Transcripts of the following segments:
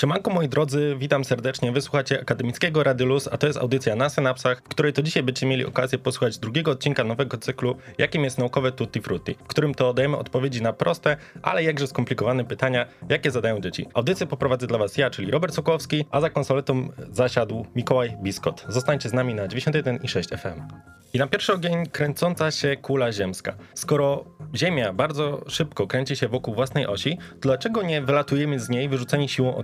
Siemanko moi drodzy, witam serdecznie. Wysłuchacie Akademickiego Radiolus, a to jest audycja na Synapsach, w której to dzisiaj będziecie mieli okazję posłuchać drugiego odcinka nowego cyklu, jakim jest naukowe Tutti Frutti, w którym to dajemy odpowiedzi na proste, ale jakże skomplikowane pytania, jakie zadają dzieci. Audycję poprowadzę dla was ja, czyli Robert Sokowski, a za konsoletą zasiadł Mikołaj Biskot. Zostańcie z nami na 91 i 6 FM. I na pierwszy ogień kręcąca się kula ziemska. Skoro Ziemia bardzo szybko kręci się wokół własnej osi, to dlaczego nie wylatujemy z niej wyrzuceni siłą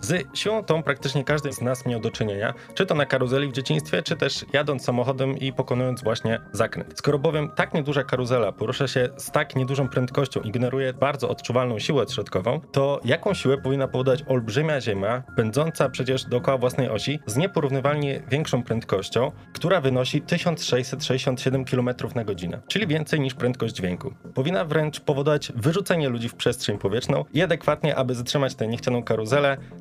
Z siłą tą praktycznie każdy z nas miał do czynienia, czy to na karuzeli w dzieciństwie, czy też jadąc samochodem i pokonując właśnie zakręt. Skoro bowiem tak nieduża karuzela porusza się z tak niedużą prędkością i generuje bardzo odczuwalną siłę odśrodkową, to jaką siłę powinna powodować olbrzymia Ziemia, pędząca przecież dookoła własnej osi z nieporównywalnie większą prędkością, która wynosi 1667 km na godzinę, czyli więcej niż prędkość dźwięku. Powinna wręcz powodować wyrzucenie ludzi w przestrzeń powietrzną i adekwatnie, aby zatrzymać tę niechcianą karuzelę,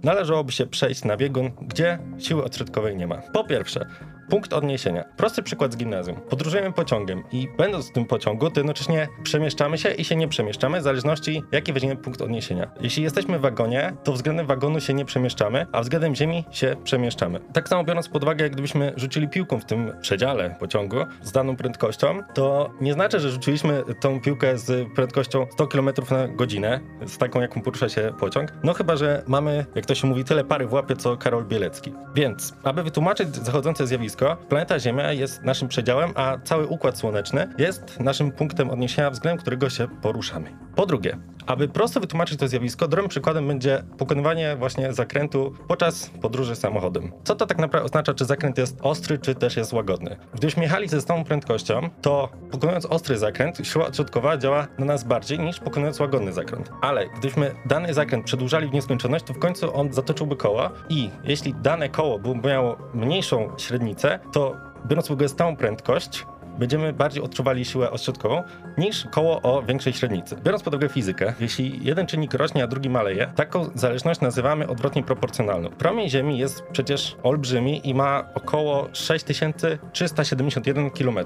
należałoby się przejść na biegun, gdzie siły odśrodkowej nie ma. Po pierwsze, Punkt odniesienia. Prosty przykład z gimnazjum. Podróżujemy pociągiem i będąc w tym pociągu, to jednocześnie przemieszczamy się i się nie przemieszczamy, w zależności jaki weźmiemy punkt odniesienia. Jeśli jesteśmy w wagonie, to względem wagonu się nie przemieszczamy, a względem ziemi się przemieszczamy. Tak samo biorąc pod uwagę, jak gdybyśmy rzucili piłką w tym przedziale pociągu z daną prędkością, to nie znaczy, że rzuciliśmy tą piłkę z prędkością 100 km na godzinę, z taką jaką porusza się pociąg. No chyba, że mamy, jak to się mówi, tyle pary w łapie, co Karol Bielecki. Więc, aby wytłumaczyć zachodzące zjawisko, planeta Ziemia jest naszym przedziałem, a cały układ słoneczny jest naszym punktem odniesienia, względem którego się poruszamy. Po drugie, aby prosto wytłumaczyć to zjawisko, dobrym przykładem będzie pokonywanie właśnie zakrętu podczas podróży samochodem. Co to tak naprawdę oznacza, czy zakręt jest ostry, czy też jest łagodny? Gdybyśmy jechali ze stałą prędkością, to pokonując ostry zakręt, siła odśrodkowa działa na nas bardziej niż pokonując łagodny zakręt. Ale gdybyśmy dany zakręt przedłużali w nieskończoność, to w końcu on zatoczyłby koło i jeśli dane koło by miało mniejszą średnicę, to biorąc pod uwagę stałą prędkość, będziemy bardziej odczuwali siłę odśrodkową niż koło o większej średnicy. Biorąc pod uwagę fizykę, jeśli jeden czynnik rośnie, a drugi maleje, taką zależność nazywamy odwrotnie proporcjonalną. Promień Ziemi jest przecież olbrzymi i ma około 6371 km.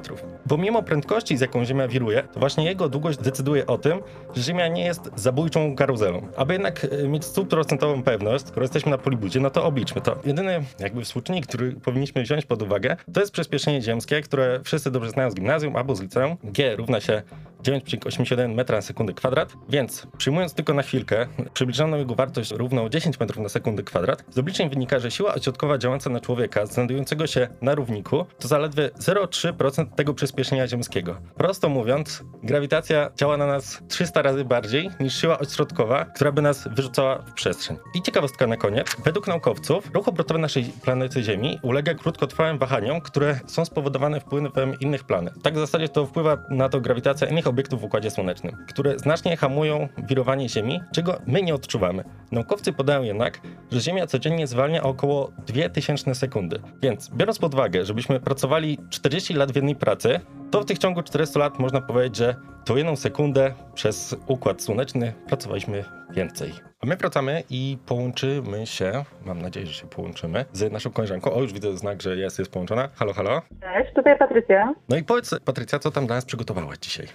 Pomimo prędkości, z jaką Ziemia wiruje, to właśnie jego długość decyduje o tym, że Ziemia nie jest zabójczą karuzelą. Aby jednak e, mieć stuprocentową pewność, skoro jesteśmy na polibudzie, no to obliczmy to. Jedyny jakby współczynnik, który powinniśmy wziąć pod uwagę, to jest przyspieszenie ziemskie, które wszyscy dobrze znają z gimnazjum albo z liceum. G równa się 9,81 metra na sekundę kwadrat, więc przyjmując tylko na chwilkę przybliżoną jego wartość równą 10 metrów na sekundę kwadrat, z obliczeń wynika, że siła odśrodkowa działająca na człowieka znajdującego się na równiku to zaledwie 0,3% tego przyspieszenia ziemskiego. Prosto mówiąc, grawitacja działa na nas 300 razy bardziej niż siła odśrodkowa, która by nas wyrzucała w przestrzeń. I ciekawostka na koniec. Według naukowców ruch obrotowy naszej planety Ziemi ulega krótkotrwałym wahaniom, które są spowodowane wpływem innych planet. Tak w zasadzie to wpływa na to grawitacja innych obiektów w Układzie Słonecznym, które znacznie hamują wirowanie Ziemi, czego my nie odczuwamy. Naukowcy podają jednak, że Ziemia codziennie zwalnia około 2000 sekundy. Więc biorąc pod uwagę, żebyśmy pracowali 40 lat w jednej pracy, to w tych ciągu 400 lat można powiedzieć, że to jedną sekundę przez Układ Słoneczny pracowaliśmy więcej. A my wracamy i połączymy się, mam nadzieję, że się połączymy, z naszą koleżanką. O, już widzę znak, że jest, jest połączona. Halo, halo. Cześć, tutaj Patrycja. No i powiedz, Patrycja, co tam dla nas przygotowałaś dzisiaj?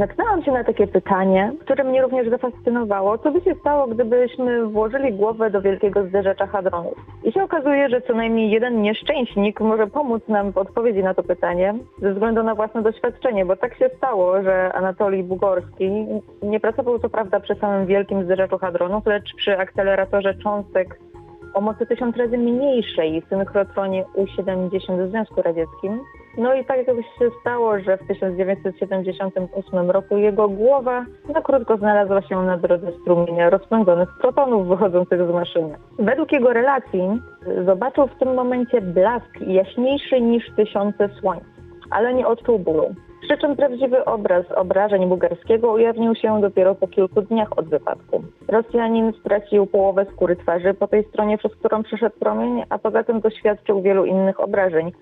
Natknęłam się na takie pytanie, które mnie również zafascynowało. Co by się stało, gdybyśmy włożyli głowę do wielkiego zderzacza hadronów? I się okazuje, że co najmniej jeden nieszczęśnik może pomóc nam w odpowiedzi na to pytanie ze względu na własne doświadczenie, bo tak się stało, że Anatolij Bugorski nie pracował co prawda przy samym wielkim zderzaczu hadronów, lecz przy akceleratorze cząstek o mocy tysiąc razy mniejszej synchrotronie U-70 w Związku Radzieckim. No i tak jakoś się stało, że w 1978 roku jego głowa na krótko znalazła się na drodze strumienia rozpędzonych protonów wychodzących z maszyny. Według jego relacji zobaczył w tym momencie blask jaśniejszy niż tysiące słońc, ale nie odczuł bólu. Przy czym prawdziwy obraz obrażeń bułgarskiego ujawnił się dopiero po kilku dniach od wypadku. Rosjanin stracił połowę skóry twarzy po tej stronie, przez którą przeszedł promień, a poza tym doświadczył wielu innych obrażeń.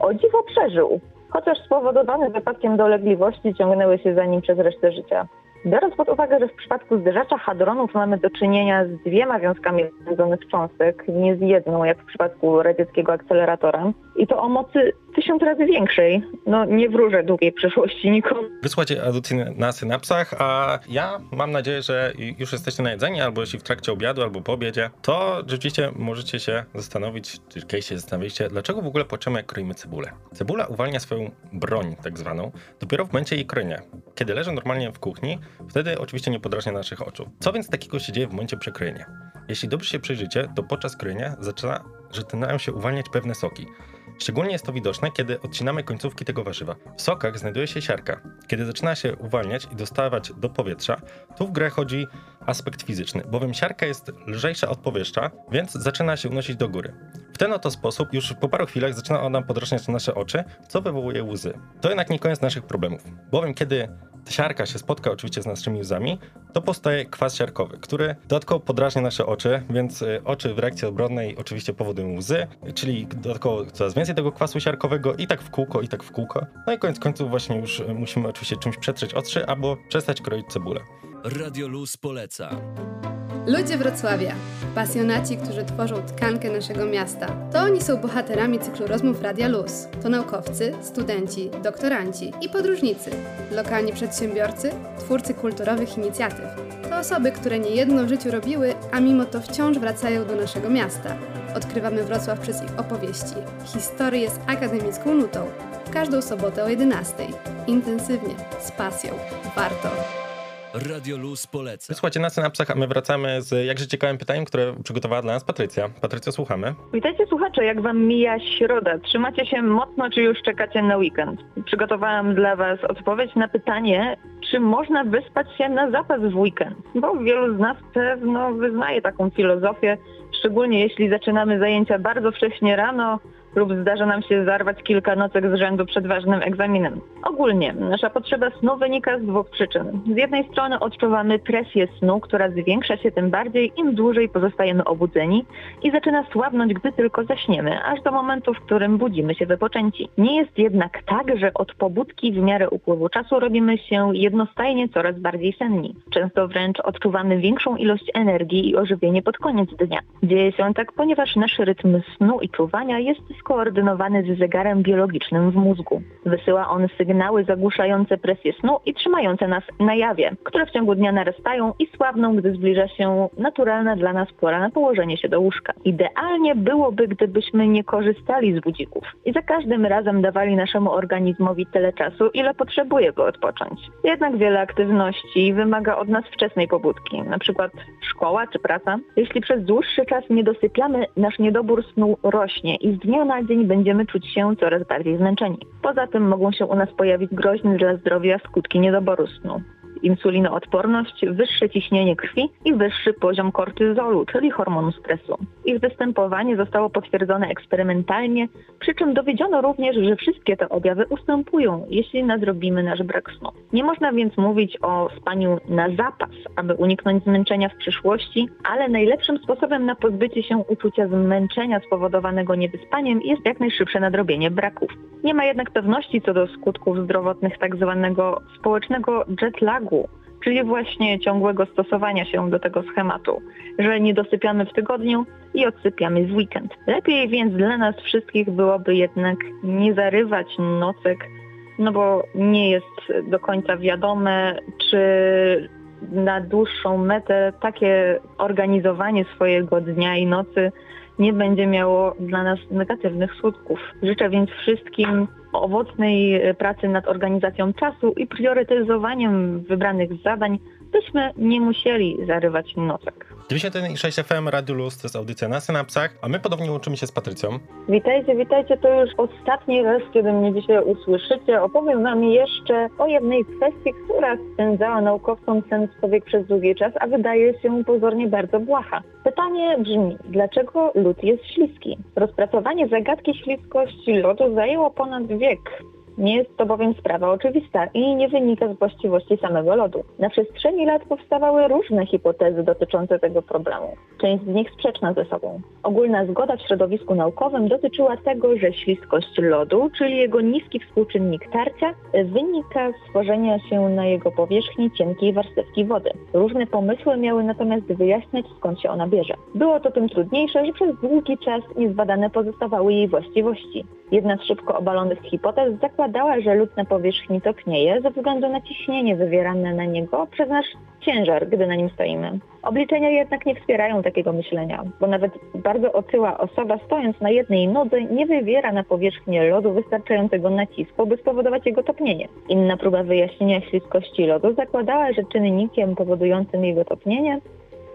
O dziwo przeżył, chociaż spowodowane wypadkiem dolegliwości ciągnęły się za nim przez resztę życia. Biorąc pod uwagę, że w przypadku zderzacza hadronów mamy do czynienia z dwiema wiązkami związanych cząstek, nie z jedną, jak w przypadku radzieckiego akceleratora, i to o mocy tysiąc razy większej, no nie wróżę długiej przyszłości nikomu. Wysłuchajcie audycji na synapsach, a ja mam nadzieję, że już jesteście na jedzeniu, albo jeśli w trakcie obiadu, albo po obiedzie, to rzeczywiście możecie się zastanowić, czy kiedyś się zastanawialiście, dlaczego w ogóle płaczemy, jak kroimy cebulę. Cebula uwalnia swoją broń, tak zwaną, dopiero w momencie jej krojenia. Kiedy leży normalnie w kuchni, wtedy oczywiście nie podrażnia naszych oczu. Co więc takiego się dzieje w momencie przekrojenia? Jeśli dobrze się przyjrzycie, to podczas krojenia zaczyna, zaczynają się uwalniać pewne soki. Szczególnie jest to widoczne, kiedy odcinamy końcówki tego warzywa. W sokach znajduje się siarka. Kiedy zaczyna się uwalniać i dostawać do powietrza, tu w grę chodzi aspekt fizyczny, bowiem siarka jest lżejsza od powietrza, więc zaczyna się unosić do góry. W ten oto sposób już po paru chwilach zaczyna ona podrażniać nasze oczy, co wywołuje łzy. To jednak nie koniec naszych problemów, bowiem kiedy siarka się spotka oczywiście z naszymi łzami, to powstaje kwas siarkowy, który dodatkowo podrażnia nasze oczy, więc y, oczy w reakcji obronnej oczywiście powodują łzy, czyli dodatkowo coraz więcej tego kwasu siarkowego i tak w kółko, i tak w kółko. No i koniec końców właśnie już y, musimy oczywiście czymś przetrzeć oczy albo przestać kroić cebulę. Radio Luz poleca. Ludzie Wrocławia, pasjonaci, którzy tworzą tkankę naszego miasta. To oni są bohaterami cyklu rozmów Radia Luz. To naukowcy, studenci, doktoranci i podróżnicy, lokalni przedsiębiorcy, twórcy kulturowych inicjatyw. To osoby, które niejedno w życiu robiły, a mimo to wciąż wracają do naszego miasta. Odkrywamy Wrocław przez ich opowieści. Historię z akademicką nutą. W każdą sobotę o 11. Intensywnie, z pasją. Warto. Radio Luz poleca. Wysłuchajcie na synapsach, a my wracamy z jakże ciekawym pytaniem, które przygotowała dla nas Patrycja. Patrycja, słuchamy. Witajcie słuchacze, jak wam mija środa? Trzymacie się mocno, czy już czekacie na weekend? Przygotowałam dla was odpowiedź na pytanie, czy można wyspać się na zapas w weekend? Bo wielu z nas pewno wyznaje taką filozofię, szczególnie jeśli zaczynamy zajęcia bardzo wcześnie rano, lub zdarza nam się zarwać kilka nocek z rzędu przed ważnym egzaminem. Ogólnie nasza potrzeba snu wynika z dwóch przyczyn. Z jednej strony odczuwamy presję snu, która zwiększa się tym bardziej, im dłużej pozostajemy obudzeni i zaczyna słabnąć, gdy tylko zaśniemy, aż do momentu, w którym budzimy się wypoczęci. Nie jest jednak tak, że od pobudki w miarę upływu czasu robimy się jednostajnie coraz bardziej senni. Często wręcz odczuwamy większą ilość energii i ożywienie pod koniec dnia. Dzieje się tak, ponieważ nasz rytm snu i czuwania jest skoordynowany z zegarem biologicznym w mózgu. Wysyła on sygnały zagłuszające presję snu i trzymające nas na jawie, które w ciągu dnia narastają i słabną, gdy zbliża się naturalna dla nas pora na położenie się do łóżka. Idealnie byłoby, gdybyśmy nie korzystali z budzików i za każdym razem dawali naszemu organizmowi tyle czasu, ile potrzebuje, by odpocząć. Jednak wiele aktywności wymaga od nas wczesnej pobudki, przykład szkoła czy praca. Jeśli przez dłuższy czas nie dosypiamy, nasz niedobór snu rośnie i z dnia na dzień będziemy czuć się coraz bardziej zmęczeni. Poza tym mogą się u nas pojawić groźne dla zdrowia skutki niedoboru snu insulinoodporność, wyższe ciśnienie krwi i wyższy poziom kortyzolu, czyli hormonu stresu. Ich występowanie zostało potwierdzone eksperymentalnie, przy czym dowiedziono również, że wszystkie te objawy ustępują, jeśli nadrobimy nasz brak snu. Nie można więc mówić o spaniu na zapas, aby uniknąć zmęczenia w przyszłości, ale najlepszym sposobem na pozbycie się uczucia zmęczenia spowodowanego niewyspaniem jest jak najszybsze nadrobienie braków. Nie ma jednak pewności co do skutków zdrowotnych tzw. Tak społecznego jetlagu, czyli właśnie ciągłego stosowania się do tego schematu, że nie dosypiamy w tygodniu i odsypiamy w weekend. Lepiej więc dla nas wszystkich byłoby jednak nie zarywać nocek, no bo nie jest do końca wiadome, czy na dłuższą metę takie organizowanie swojego dnia i nocy nie będzie miało dla nas negatywnych skutków. Życzę więc wszystkim owocnej pracy nad organizacją czasu i priorytetyzowaniem wybranych zadań, byśmy nie musieli zarywać nocek. 91,6 FM Radio Luz to jest audycja na synapsach, a my podobnie łączymy się z Patrycją. Witajcie, witajcie. To już ostatni raz, kiedy mnie dzisiaj usłyszycie. Opowiem wam jeszcze o jednej kwestii, która spędzała naukowcom sens powiek przez długi czas, a wydaje się pozornie bardzo błaha. Pytanie brzmi, dlaczego lód jest śliski? Rozpracowanie zagadki śliskości lodu zajęło ponad wiek. Nie jest to bowiem sprawa oczywista i nie wynika z właściwości samego lodu. Na przestrzeni lat powstawały różne hipotezy dotyczące tego problemu, część z nich sprzeczna ze sobą. Ogólna zgoda w środowisku naukowym dotyczyła tego, że śliskość lodu, czyli jego niski współczynnik tarcia, wynika z tworzenia się na jego powierzchni cienkiej warstewki wody. Różne pomysły miały natomiast wyjaśniać, skąd się ona bierze. Było to tym trudniejsze, że przez długi czas niezbadane pozostawały jej właściwości. Jedna z szybko obalonych hipotez zakładała, że lód na powierzchni topnieje ze względu na ciśnienie wywierane na niego przez nasz ciężar, gdy na nim stoimy. Obliczenia jednak nie wspierają takiego myślenia, bo nawet bardzo otyła osoba stojąc na jednej nodze nie wywiera na powierzchnię lodu wystarczającego nacisku, by spowodować jego topnienie. Inna próba wyjaśnienia śliskości lodu zakładała, że czynnikiem powodującym jego topnienie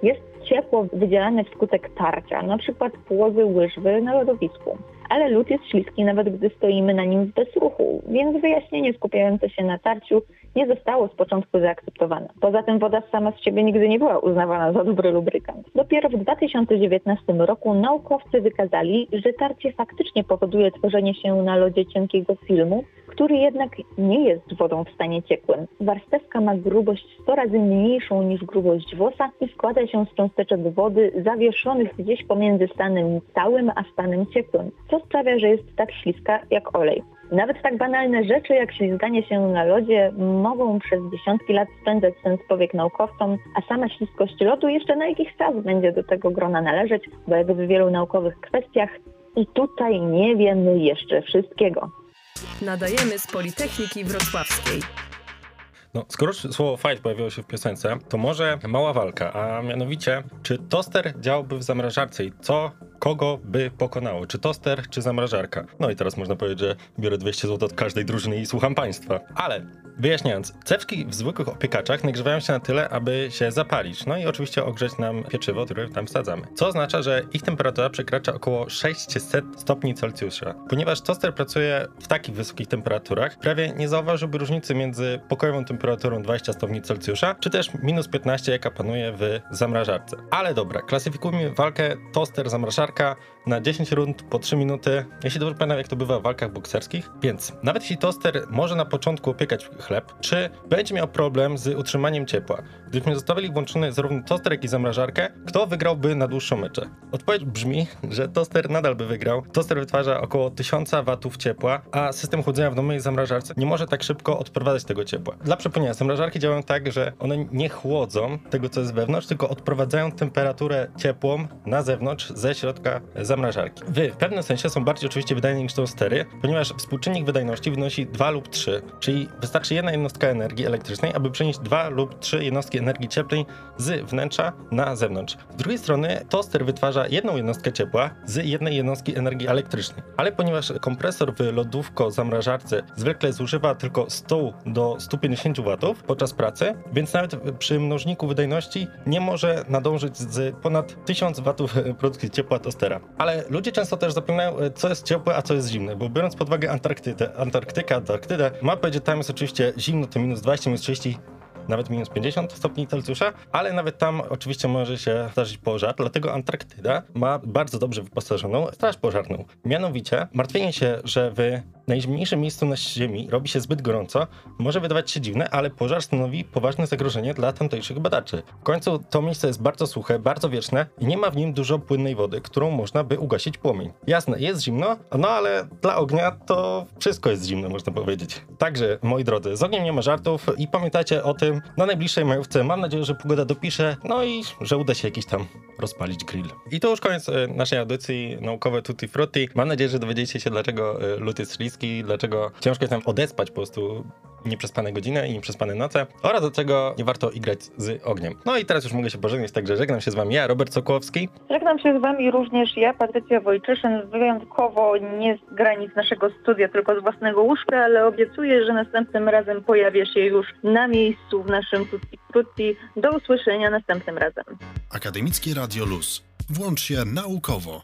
jest ciepło wydzielane wskutek tarcia, przykład płozy łyżwy na lodowisku. Ale lód jest śliski nawet gdy stoimy na nim w bezruchu, więc wyjaśnienie skupiające się na tarciu nie zostało z początku zaakceptowane. Poza tym woda sama z siebie nigdy nie była uznawana za dobry lubrykant. Dopiero w 2019 roku naukowcy wykazali, że tarcie faktycznie powoduje tworzenie się na lodzie cienkiego filmu, który jednak nie jest wodą w stanie ciekłym. Warstewka ma grubość 100 razy mniejszą niż grubość włosa i składa się z cząsteczek wody zawieszonych gdzieś pomiędzy stanem stałym a stanem ciekłym, co sprawia, że jest tak śliska jak olej. Nawet tak banalne rzeczy jak ślizganie się na lodzie mogą przez dziesiątki lat spędzać sens powiek naukowcom, a sama śliskość lodu jeszcze na jakiś czas będzie do tego grona należeć, bo jak w wielu naukowych kwestiach i tutaj nie wiemy jeszcze wszystkiego. Nadajemy z Politechniki Wrocławskiej. No, skoro słowo fight pojawiło się w piosence, to może mała walka, a mianowicie, czy toster działałby w zamrażarce i co kogo by pokonało? Czy toster, czy zamrażarka? No i teraz można powiedzieć, że biorę 200 zł od każdej drużyny i słucham państwa. Ale wyjaśniając, cewki w zwykłych opiekaczach nagrzewają się na tyle, aby się zapalić. No i oczywiście ogrzeć nam pieczywo, które tam wsadzamy. Co oznacza, że ich temperatura przekracza około 600 stopni Celsjusza. Ponieważ toster pracuje w takich wysokich temperaturach, prawie nie zauważyłby różnicy między pokojową temperaturą 20 stopni Celsjusza, czy też minus 15, jaka panuje w zamrażarce. Ale dobra, klasyfikujmy walkę toster-zamrażarka na 10 rund po 3 minuty. Jeśli dobrze pamiętam, jak to bywa w walkach bokserskich. Więc nawet jeśli toster może na początku opiekać chleb, czy będzie miał problem z utrzymaniem ciepła? Gdybyśmy zostawili włączony zarówno toster, jak i zamrażarkę, kto wygrałby na dłuższą meczę? Odpowiedź brzmi, że toster nadal by wygrał. Toster wytwarza około 1000 watów ciepła, a system chłodzenia w domowej zamrażarce nie może tak szybko odprowadzać tego ciepła. Dla przypomnienia, zamrażarki działają tak, że one nie chłodzą tego, co jest wewnątrz, tylko odprowadzają temperaturę ciepłą na zewnątrz ze środka zamrażarki. Wy w pewnym sensie są bardziej oczywiście wydajne niż tostery, ponieważ współczynnik wydajności wynosi 2 lub 3, czyli wystarczy jedna jednostka energii elektrycznej, aby przenieść 2 lub 3 jednostki energii cieplnej z wnętrza na zewnątrz. Z drugiej strony toster wytwarza jedną jednostkę ciepła z jednej jednostki energii elektrycznej, ale ponieważ kompresor w lodówko-zamrażarce zwykle zużywa tylko 100 do 150 watów podczas pracy, więc nawet przy mnożniku wydajności nie może nadążyć z ponad 1000 watów produkcji ciepła tostera. Ale ludzie często też zapominają, co jest ciepłe, a co jest zimne, bo biorąc pod uwagę Antarktydę, Antarktykę, Antarktydę, ma powiedzieć, tam jest oczywiście zimno, to minus 20, minus 30, nawet minus 50 stopni Celsjusza, ale nawet tam oczywiście może się zdarzyć pożar, dlatego Antarktyda ma bardzo dobrze wyposażoną straż pożarną. Mianowicie, martwienie się, że w najzimniejszym miejscu na Ziemi robi się zbyt gorąco, może wydawać się dziwne, ale pożar stanowi poważne zagrożenie dla tamtejszych badaczy. W końcu to miejsce jest bardzo suche, bardzo wieczne i nie ma w nim dużo płynnej wody, którą można by ugasić płomień. Jasne, jest zimno, no ale dla ognia to wszystko jest zimne, można powiedzieć. Także, moi drodzy, z ogniem nie ma żartów i pamiętajcie o tym na najbliższej majówce. Mam nadzieję, że pogoda dopisze, no i że uda się jakiś tam rozpalić grill. I to już koniec e, naszej audycji naukowe Tutti Frutti. Mam nadzieję, że dowiedziecie się, dlaczego e, lód jest śliski, dlaczego ciężko jest nam odespać po prostu nieprzespane godziny i nieprzespane noce oraz do czego nie warto igrać z ogniem. No i teraz już mogę się pożegnać, także żegnam się z wami ja, Robert Sokłowski. Żegnam się z wami również ja, Patrycja Wojczyszyn, wyjątkowo nie z granic naszego studia, tylko z własnego łóżka, ale obiecuję, że następnym razem pojawię się już na miejscu w naszym Tutti Frutti. Do usłyszenia następnym razem. Akademickie Radio Luz. Włącz się naukowo.